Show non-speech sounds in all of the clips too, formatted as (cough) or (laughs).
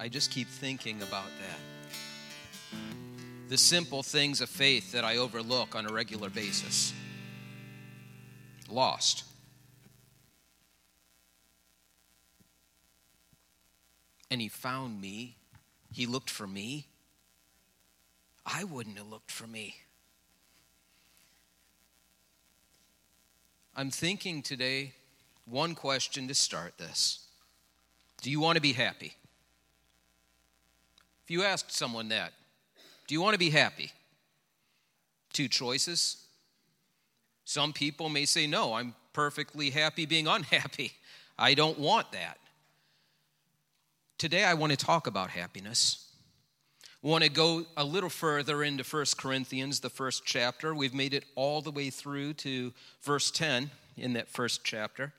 I just keep thinking about that. The simple things of faith that I overlook on a regular basis. Lost. And he found me. He looked for me. I wouldn't have looked for me. I'm thinking today one question to start this Do you want to be happy? If you asked someone that, do you want to be happy? Two choices. Some people may say, No, I'm perfectly happy being (laughs) unhappy. I don't want that. Today, I want to talk about happiness. Want to go a little further into 1 Corinthians, the first chapter. We've made it all the way through to verse 10 in that first chapter.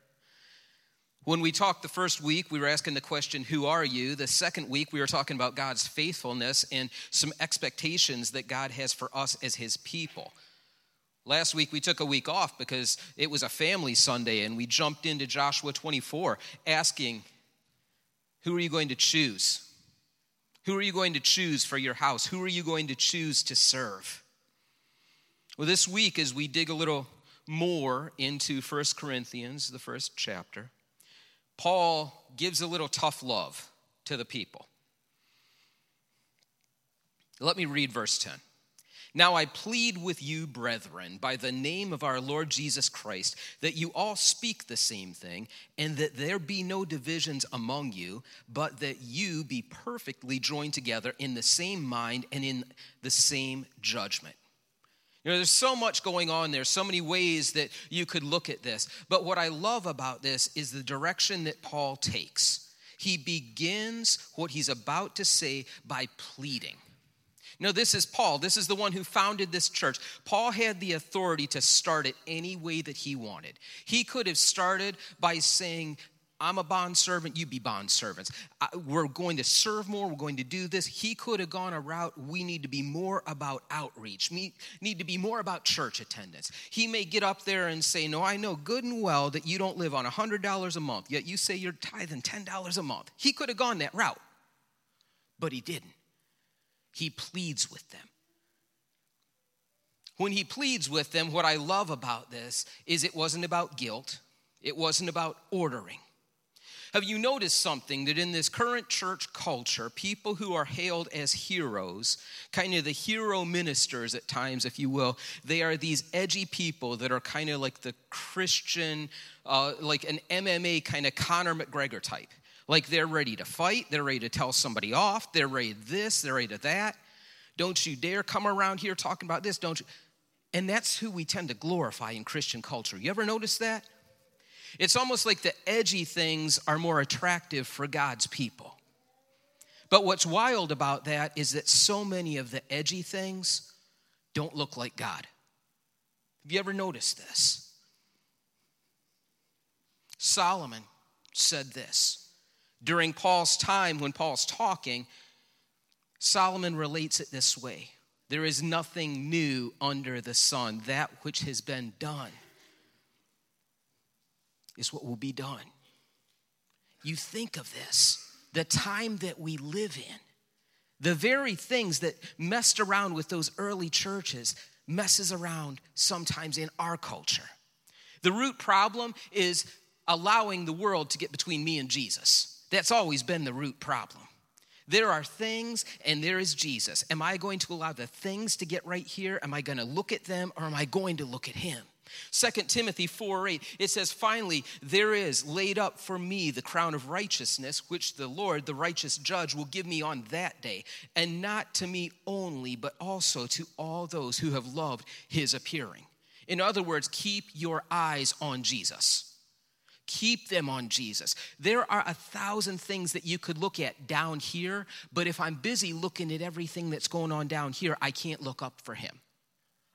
When we talked the first week, we were asking the question, Who are you? The second week, we were talking about God's faithfulness and some expectations that God has for us as His people. Last week, we took a week off because it was a family Sunday and we jumped into Joshua 24 asking, Who are you going to choose? Who are you going to choose for your house? Who are you going to choose to serve? Well, this week, as we dig a little more into First Corinthians, the first chapter, Paul gives a little tough love to the people. Let me read verse 10. Now I plead with you, brethren, by the name of our Lord Jesus Christ, that you all speak the same thing, and that there be no divisions among you, but that you be perfectly joined together in the same mind and in the same judgment. You know, there's so much going on there, so many ways that you could look at this. But what I love about this is the direction that Paul takes. He begins what he's about to say by pleading. No, this is Paul. This is the one who founded this church. Paul had the authority to start it any way that he wanted. He could have started by saying, I'm a bond servant, you be bond servants. we're going to serve more, we're going to do this. He could have gone a route, we need to be more about outreach, we need to be more about church attendance. He may get up there and say, No, I know good and well that you don't live on $100 a month, yet you say you're tithing $10 a month. He could have gone that route, but he didn't. He pleads with them. When he pleads with them, what I love about this is it wasn't about guilt, it wasn't about ordering have you noticed something that in this current church culture, people who are hailed as heroes, kind of the hero ministers at times, if you will, they are these edgy people that are kind of like the Christian, uh, like an MMA kind of Conor McGregor type. Like they're ready to fight, they're ready to tell somebody off, they're ready to this, they're ready to that. Don't you dare come around here talking about this, don't you? And that's who we tend to glorify in Christian culture. You ever notice that? It's almost like the edgy things are more attractive for God's people. But what's wild about that is that so many of the edgy things don't look like God. Have you ever noticed this? Solomon said this. During Paul's time, when Paul's talking, Solomon relates it this way There is nothing new under the sun, that which has been done is what will be done. You think of this, the time that we live in, the very things that messed around with those early churches messes around sometimes in our culture. The root problem is allowing the world to get between me and Jesus. That's always been the root problem. There are things and there is Jesus. Am I going to allow the things to get right here? Am I going to look at them or am I going to look at Him? 2 Timothy 4 8, it says, Finally, there is laid up for me the crown of righteousness, which the Lord, the righteous judge, will give me on that day, and not to me only, but also to all those who have loved his appearing. In other words, keep your eyes on Jesus. Keep them on Jesus. There are a thousand things that you could look at down here, but if I'm busy looking at everything that's going on down here, I can't look up for him.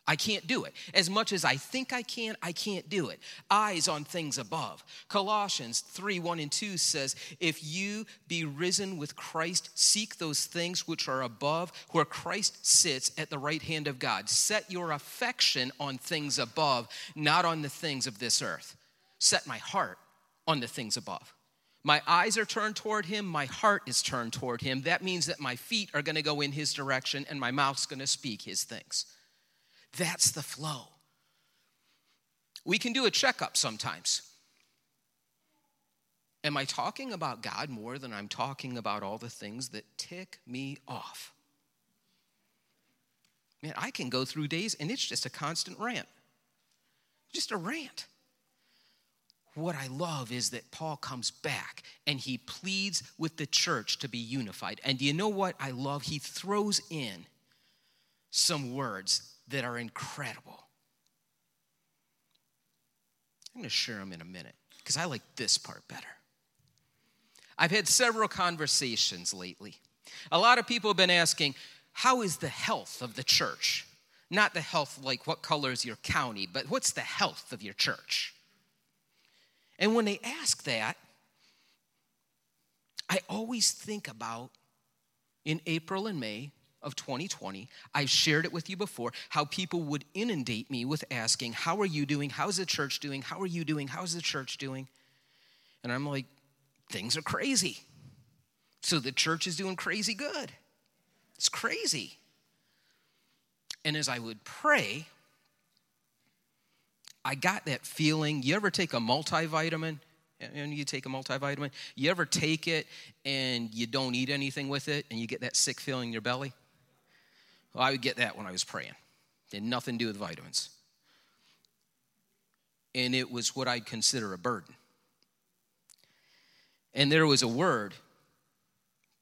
I can't do it. As much as I think I can, I can't do it. Eyes on things above. Colossians 3 1 and 2 says, If you be risen with Christ, seek those things which are above, where Christ sits at the right hand of God. Set your affection on things above, not on the things of this earth. Set my heart on the things above. My eyes are turned toward him, my heart is turned toward him. That means that my feet are going to go in his direction and my mouth's going to speak his things. That's the flow. We can do a checkup sometimes. Am I talking about God more than I'm talking about all the things that tick me off? Man, I can go through days and it's just a constant rant. Just a rant. What I love is that Paul comes back and he pleads with the church to be unified. And do you know what I love? He throws in some words that are incredible. I'm going to share them in a minute because I like this part better. I've had several conversations lately. A lot of people have been asking, How is the health of the church? Not the health like what color is your county, but what's the health of your church? And when they ask that, I always think about in April and May of 2020, I've shared it with you before, how people would inundate me with asking, How are you doing? How's the church doing? How are you doing? How's the church doing? And I'm like, Things are crazy. So the church is doing crazy good. It's crazy. And as I would pray, I got that feeling. You ever take a multivitamin? And you take a multivitamin, you ever take it and you don't eat anything with it and you get that sick feeling in your belly? Well, I would get that when I was praying. It had nothing to do with vitamins. And it was what I'd consider a burden. And there was a word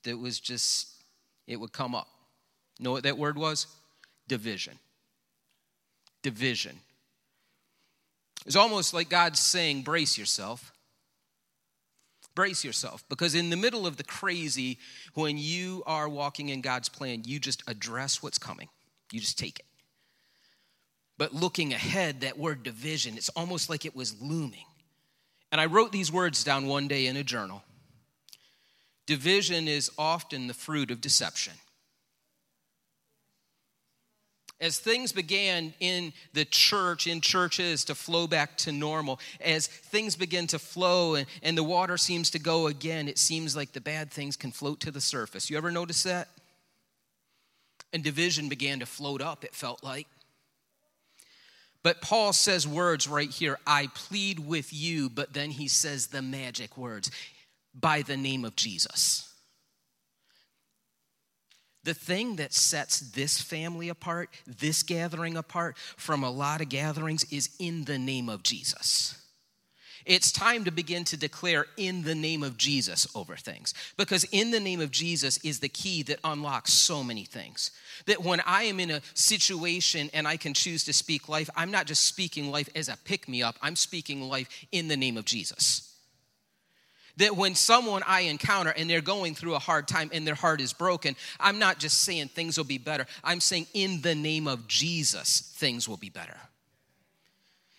that was just, it would come up. Know what that word was? Division. Division. It's almost like God's saying, brace yourself. Brace yourself. Because in the middle of the crazy, when you are walking in God's plan, you just address what's coming, you just take it. But looking ahead, that word division, it's almost like it was looming. And I wrote these words down one day in a journal. Division is often the fruit of deception as things began in the church, in churches, to flow back to normal, as things begin to flow and, and the water seems to go again, it seems like the bad things can float to the surface. You ever notice that? And division began to float up, it felt like. But Paul says words right here I plead with you, but then he says the magic words by the name of Jesus. The thing that sets this family apart, this gathering apart from a lot of gatherings, is in the name of Jesus. It's time to begin to declare in the name of Jesus over things. Because in the name of Jesus is the key that unlocks so many things. That when I am in a situation and I can choose to speak life, I'm not just speaking life as a pick me up, I'm speaking life in the name of Jesus. That when someone I encounter and they're going through a hard time and their heart is broken, I'm not just saying things will be better. I'm saying in the name of Jesus, things will be better.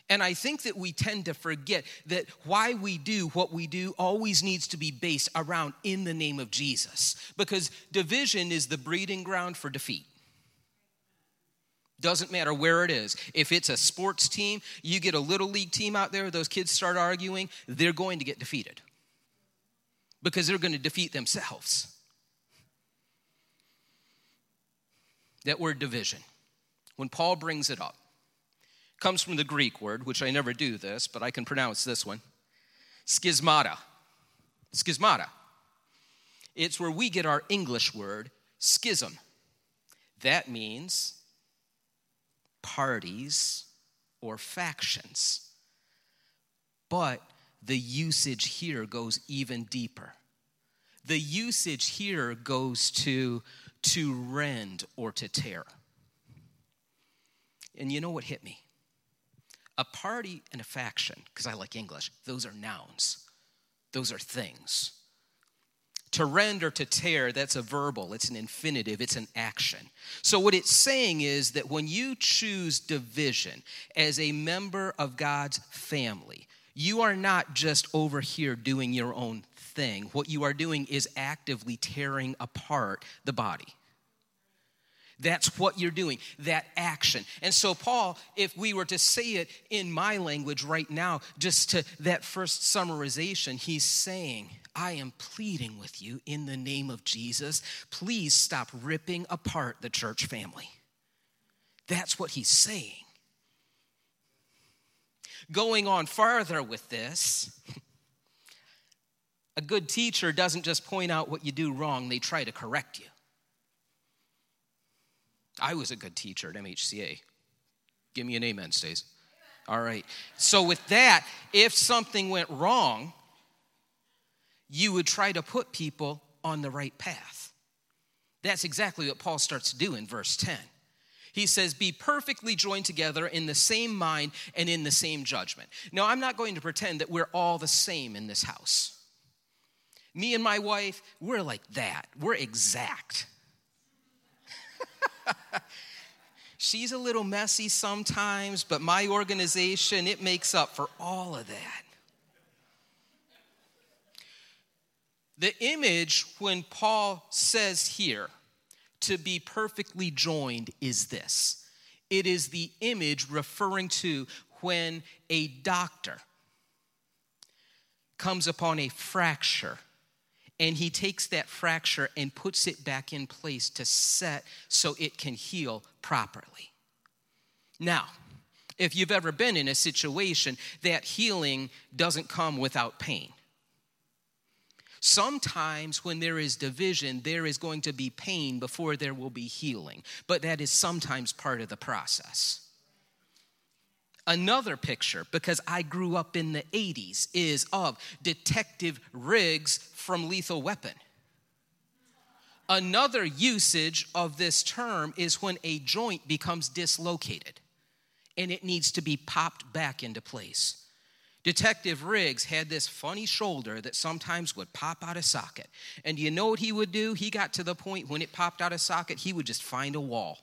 And I think that we tend to forget that why we do what we do always needs to be based around in the name of Jesus. Because division is the breeding ground for defeat. Doesn't matter where it is. If it's a sports team, you get a little league team out there, those kids start arguing, they're going to get defeated because they're going to defeat themselves. That word division, when Paul brings it up, comes from the Greek word, which I never do this, but I can pronounce this one schismata. Schismata. It's where we get our English word schism. That means parties or factions. But the usage here goes even deeper. The usage here goes to to rend or to tear. And you know what hit me? A party and a faction, because I like English, those are nouns, those are things. To rend or to tear, that's a verbal, it's an infinitive, it's an action. So, what it's saying is that when you choose division as a member of God's family, you are not just over here doing your own thing. What you are doing is actively tearing apart the body. That's what you're doing, that action. And so, Paul, if we were to say it in my language right now, just to that first summarization, he's saying, I am pleading with you in the name of Jesus. Please stop ripping apart the church family. That's what he's saying. Going on farther with this, a good teacher doesn't just point out what you do wrong, they try to correct you. I was a good teacher at MHCA. Give me an amen, Stace. All right. So, with that, if something went wrong, you would try to put people on the right path. That's exactly what Paul starts to do in verse 10. He says, Be perfectly joined together in the same mind and in the same judgment. Now, I'm not going to pretend that we're all the same in this house. Me and my wife, we're like that, we're exact. (laughs) She's a little messy sometimes, but my organization, it makes up for all of that. The image, when Paul says here, to be perfectly joined, is this it is the image referring to when a doctor comes upon a fracture and he takes that fracture and puts it back in place to set so it can heal properly. Now, if you've ever been in a situation, that healing doesn't come without pain. Sometimes, when there is division, there is going to be pain before there will be healing, but that is sometimes part of the process. Another picture, because I grew up in the 80s, is of Detective Riggs from Lethal Weapon. Another usage of this term is when a joint becomes dislocated and it needs to be popped back into place. Detective Riggs had this funny shoulder that sometimes would pop out of socket. And you know what he would do? He got to the point when it popped out of socket, he would just find a wall.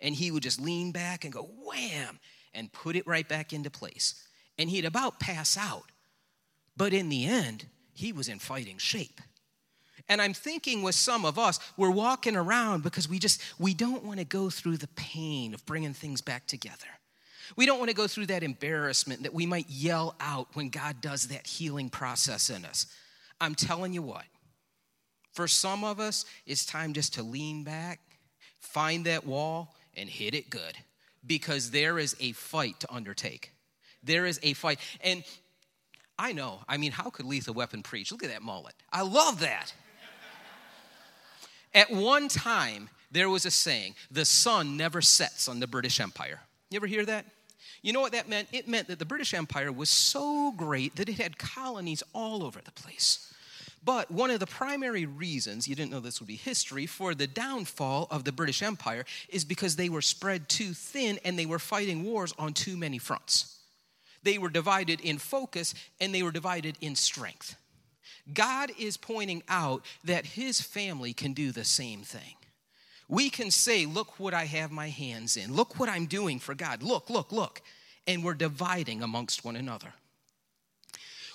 And he would just lean back and go wham and put it right back into place. And he'd about pass out. But in the end, he was in fighting shape. And I'm thinking with some of us, we're walking around because we just we don't want to go through the pain of bringing things back together. We don't want to go through that embarrassment that we might yell out when God does that healing process in us. I'm telling you what, for some of us, it's time just to lean back, find that wall, and hit it good because there is a fight to undertake. There is a fight. And I know, I mean, how could Lethal Weapon preach? Look at that mullet. I love that. At one time, there was a saying the sun never sets on the British Empire. You ever hear that? You know what that meant? It meant that the British Empire was so great that it had colonies all over the place. But one of the primary reasons, you didn't know this would be history, for the downfall of the British Empire is because they were spread too thin and they were fighting wars on too many fronts. They were divided in focus and they were divided in strength. God is pointing out that his family can do the same thing. We can say, Look what I have my hands in. Look what I'm doing for God. Look, look, look. And we're dividing amongst one another.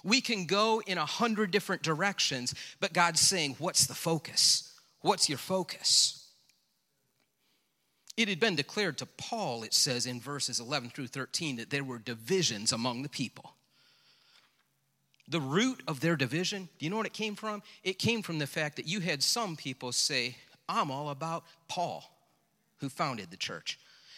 We can go in a hundred different directions, but God's saying, What's the focus? What's your focus? It had been declared to Paul, it says in verses 11 through 13, that there were divisions among the people. The root of their division, do you know what it came from? It came from the fact that you had some people say, I'm all about Paul, who founded the church.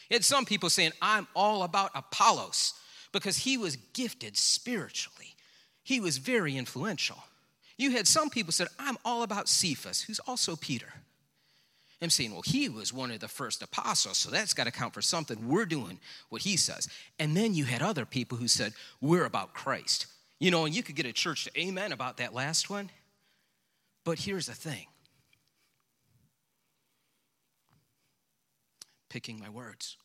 You had some people saying, I'm all about Apollos because he was gifted spiritually. He was very influential. You had some people said, I'm all about Cephas, who's also Peter. I'm saying, well, he was one of the first apostles, so that's got to count for something. We're doing what he says. And then you had other people who said, we're about Christ. You know, and you could get a church to amen about that last one. But here's the thing picking my words.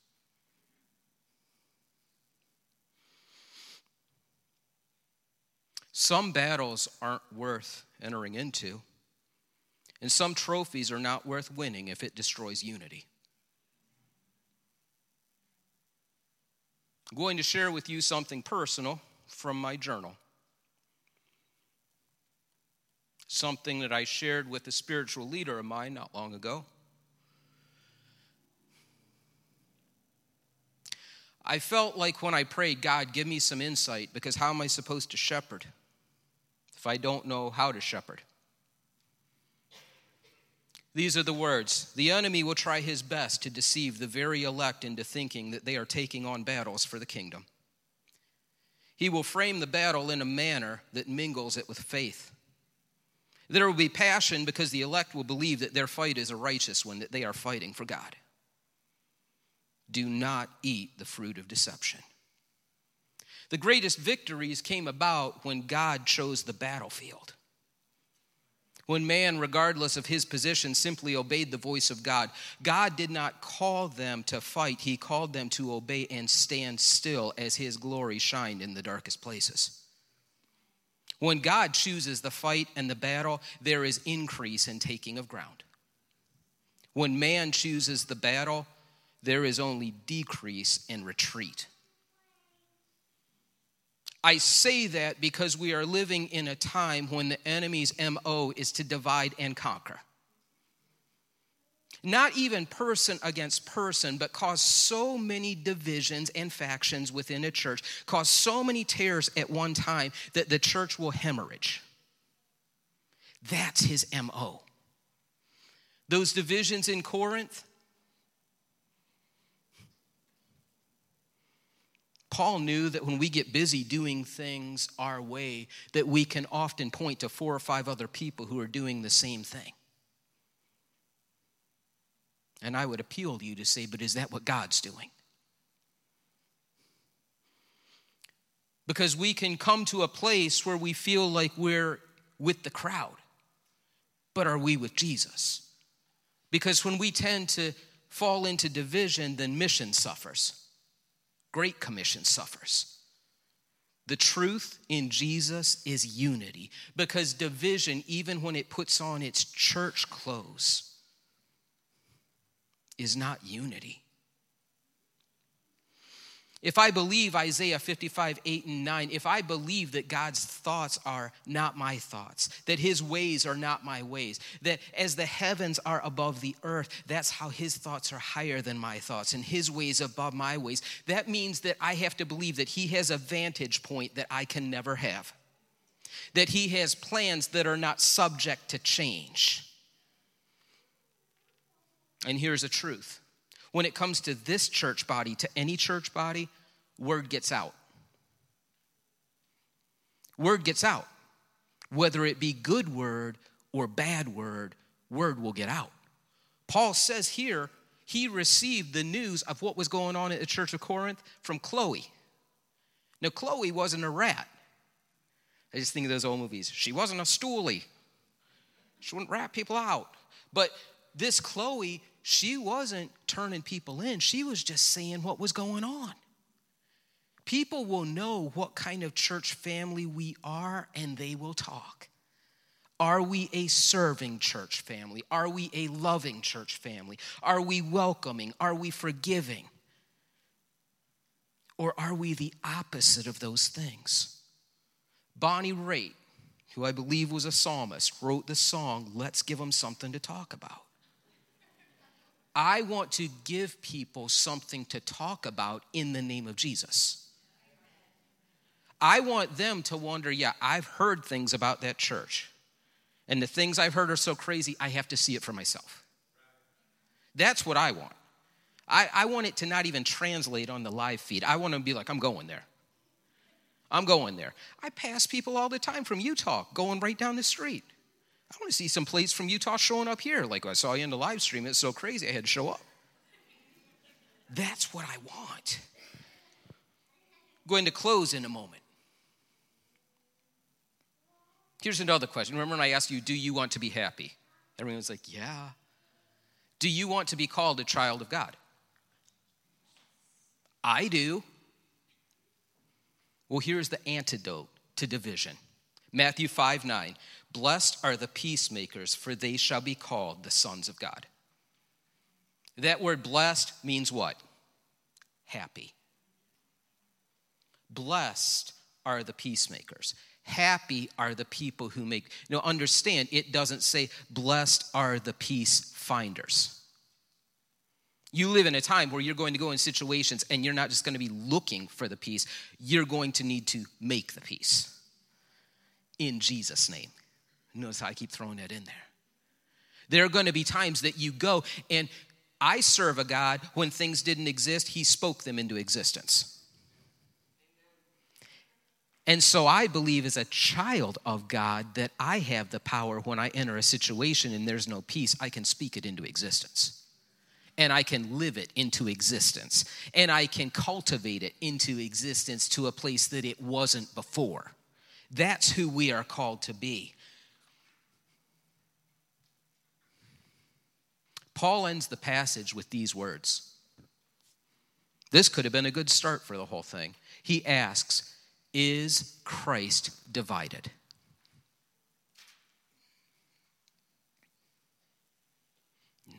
Some battles aren't worth entering into, and some trophies are not worth winning if it destroys unity. I'm going to share with you something personal from my journal. Something that I shared with a spiritual leader of mine not long ago. I felt like when I prayed, God, give me some insight because how am I supposed to shepherd if I don't know how to shepherd? These are the words The enemy will try his best to deceive the very elect into thinking that they are taking on battles for the kingdom. He will frame the battle in a manner that mingles it with faith. There will be passion because the elect will believe that their fight is a righteous one, that they are fighting for God. Do not eat the fruit of deception. The greatest victories came about when God chose the battlefield. When man, regardless of his position, simply obeyed the voice of God, God did not call them to fight, He called them to obey and stand still as His glory shined in the darkest places. When God chooses the fight and the battle, there is increase in taking of ground. When man chooses the battle, there is only decrease and retreat. I say that because we are living in a time when the enemy's MO is to divide and conquer. Not even person against person, but cause so many divisions and factions within a church, cause so many tears at one time that the church will hemorrhage. That's his MO. Those divisions in Corinth, Paul knew that when we get busy doing things our way, that we can often point to four or five other people who are doing the same thing. And I would appeal to you to say, but is that what God's doing? Because we can come to a place where we feel like we're with the crowd, but are we with Jesus? Because when we tend to fall into division, then mission suffers. Great Commission suffers. The truth in Jesus is unity because division, even when it puts on its church clothes, is not unity. If I believe Isaiah 55, 8, and 9, if I believe that God's thoughts are not my thoughts, that his ways are not my ways, that as the heavens are above the earth, that's how his thoughts are higher than my thoughts, and his ways above my ways, that means that I have to believe that he has a vantage point that I can never have, that he has plans that are not subject to change. And here's a truth when it comes to this church body, to any church body, word gets out. Word gets out. Whether it be good word or bad word, word will get out. Paul says here, he received the news of what was going on at the church of Corinth from Chloe. Now, Chloe wasn't a rat. I just think of those old movies. She wasn't a stoolie. She wouldn't rat people out. But this Chloe, she wasn't turning people in, she was just saying what was going on. People will know what kind of church family we are and they will talk. Are we a serving church family? Are we a loving church family? Are we welcoming? Are we forgiving? Or are we the opposite of those things? Bonnie Raitt, who I believe was a psalmist, wrote the song, Let's Give Them Something to Talk About. I want to give people something to talk about in the name of Jesus. I want them to wonder, yeah, I've heard things about that church. And the things I've heard are so crazy, I have to see it for myself. That's what I want. I, I want it to not even translate on the live feed. I want to be like, I'm going there. I'm going there. I pass people all the time from Utah going right down the street. I want to see some plates from Utah showing up here. Like I saw you in the live stream. It's so crazy. I had to show up. That's what I want. Going to close in a moment. Here's another question. Remember when I asked you, do you want to be happy? Everyone's like, yeah. Do you want to be called a child of God? I do. Well, here's the antidote to division Matthew 5 9. Blessed are the peacemakers, for they shall be called the sons of God. That word blessed means what? Happy. Blessed are the peacemakers. Happy are the people who make. You know, understand, it doesn't say, blessed are the peace finders. You live in a time where you're going to go in situations and you're not just going to be looking for the peace, you're going to need to make the peace. In Jesus' name. Notice how I keep throwing that in there. There are going to be times that you go, and I serve a God when things didn't exist, He spoke them into existence. And so I believe as a child of God that I have the power when I enter a situation and there's no peace, I can speak it into existence. And I can live it into existence. And I can cultivate it into existence to a place that it wasn't before. That's who we are called to be. Paul ends the passage with these words. This could have been a good start for the whole thing. He asks, Is Christ divided?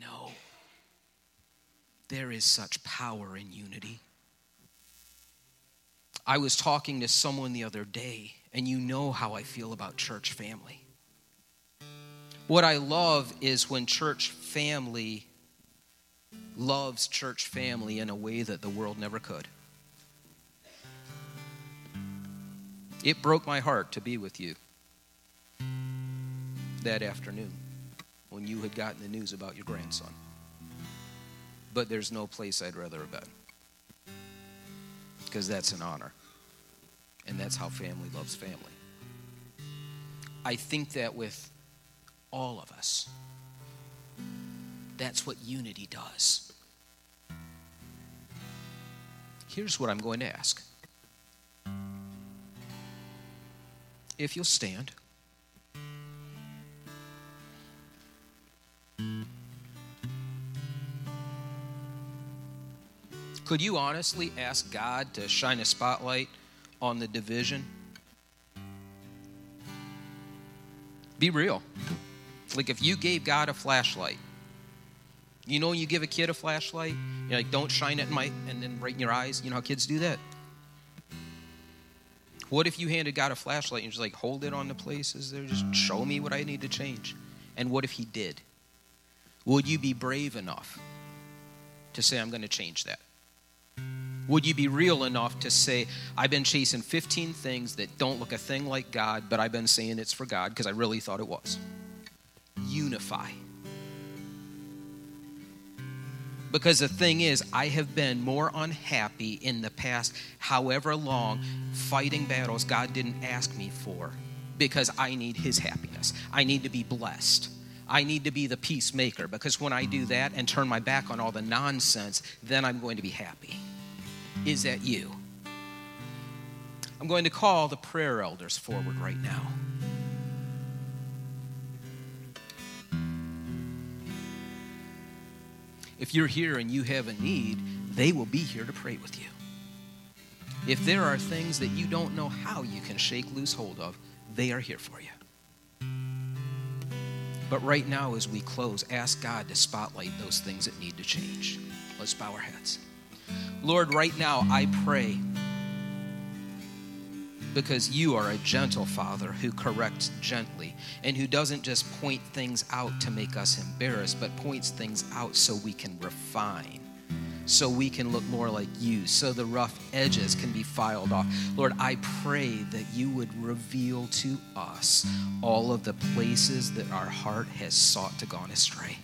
No. There is such power in unity. I was talking to someone the other day, and you know how I feel about church family. What I love is when church family loves church family in a way that the world never could. It broke my heart to be with you that afternoon when you had gotten the news about your grandson. But there's no place I'd rather have been because that's an honor. And that's how family loves family. I think that with all of us. That's what unity does. Here's what I'm going to ask. If you'll stand. Could you honestly ask God to shine a spotlight on the division? Be real. Like if you gave God a flashlight, you know, you give a kid a flashlight, you're like, don't shine it in my, and then right in your eyes. You know how kids do that? What if you handed God a flashlight and you're just like, hold it on the places there, just show me what I need to change? And what if He did? Would you be brave enough to say, I'm going to change that? Would you be real enough to say, I've been chasing 15 things that don't look a thing like God, but I've been saying it's for God because I really thought it was? Unify. Because the thing is, I have been more unhappy in the past, however long, fighting battles God didn't ask me for because I need His happiness. I need to be blessed. I need to be the peacemaker because when I do that and turn my back on all the nonsense, then I'm going to be happy. Is that you? I'm going to call the prayer elders forward right now. If you're here and you have a need, they will be here to pray with you. If there are things that you don't know how you can shake loose hold of, they are here for you. But right now, as we close, ask God to spotlight those things that need to change. Let's bow our heads. Lord, right now, I pray because you are a gentle Father who corrects gently and who doesn't just point things out to make us embarrassed, but points things out so we can refine, so we can look more like you, so the rough edges can be filed off. Lord, I pray that you would reveal to us all of the places that our heart has sought to go astray.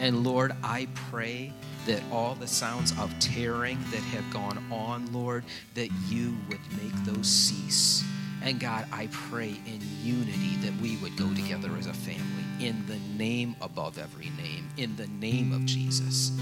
And Lord, I pray that all the sounds of tearing that have gone on, Lord, that you would make those cease. And God, I pray in unity that we would go together as a family in the name above every name, in the name of Jesus.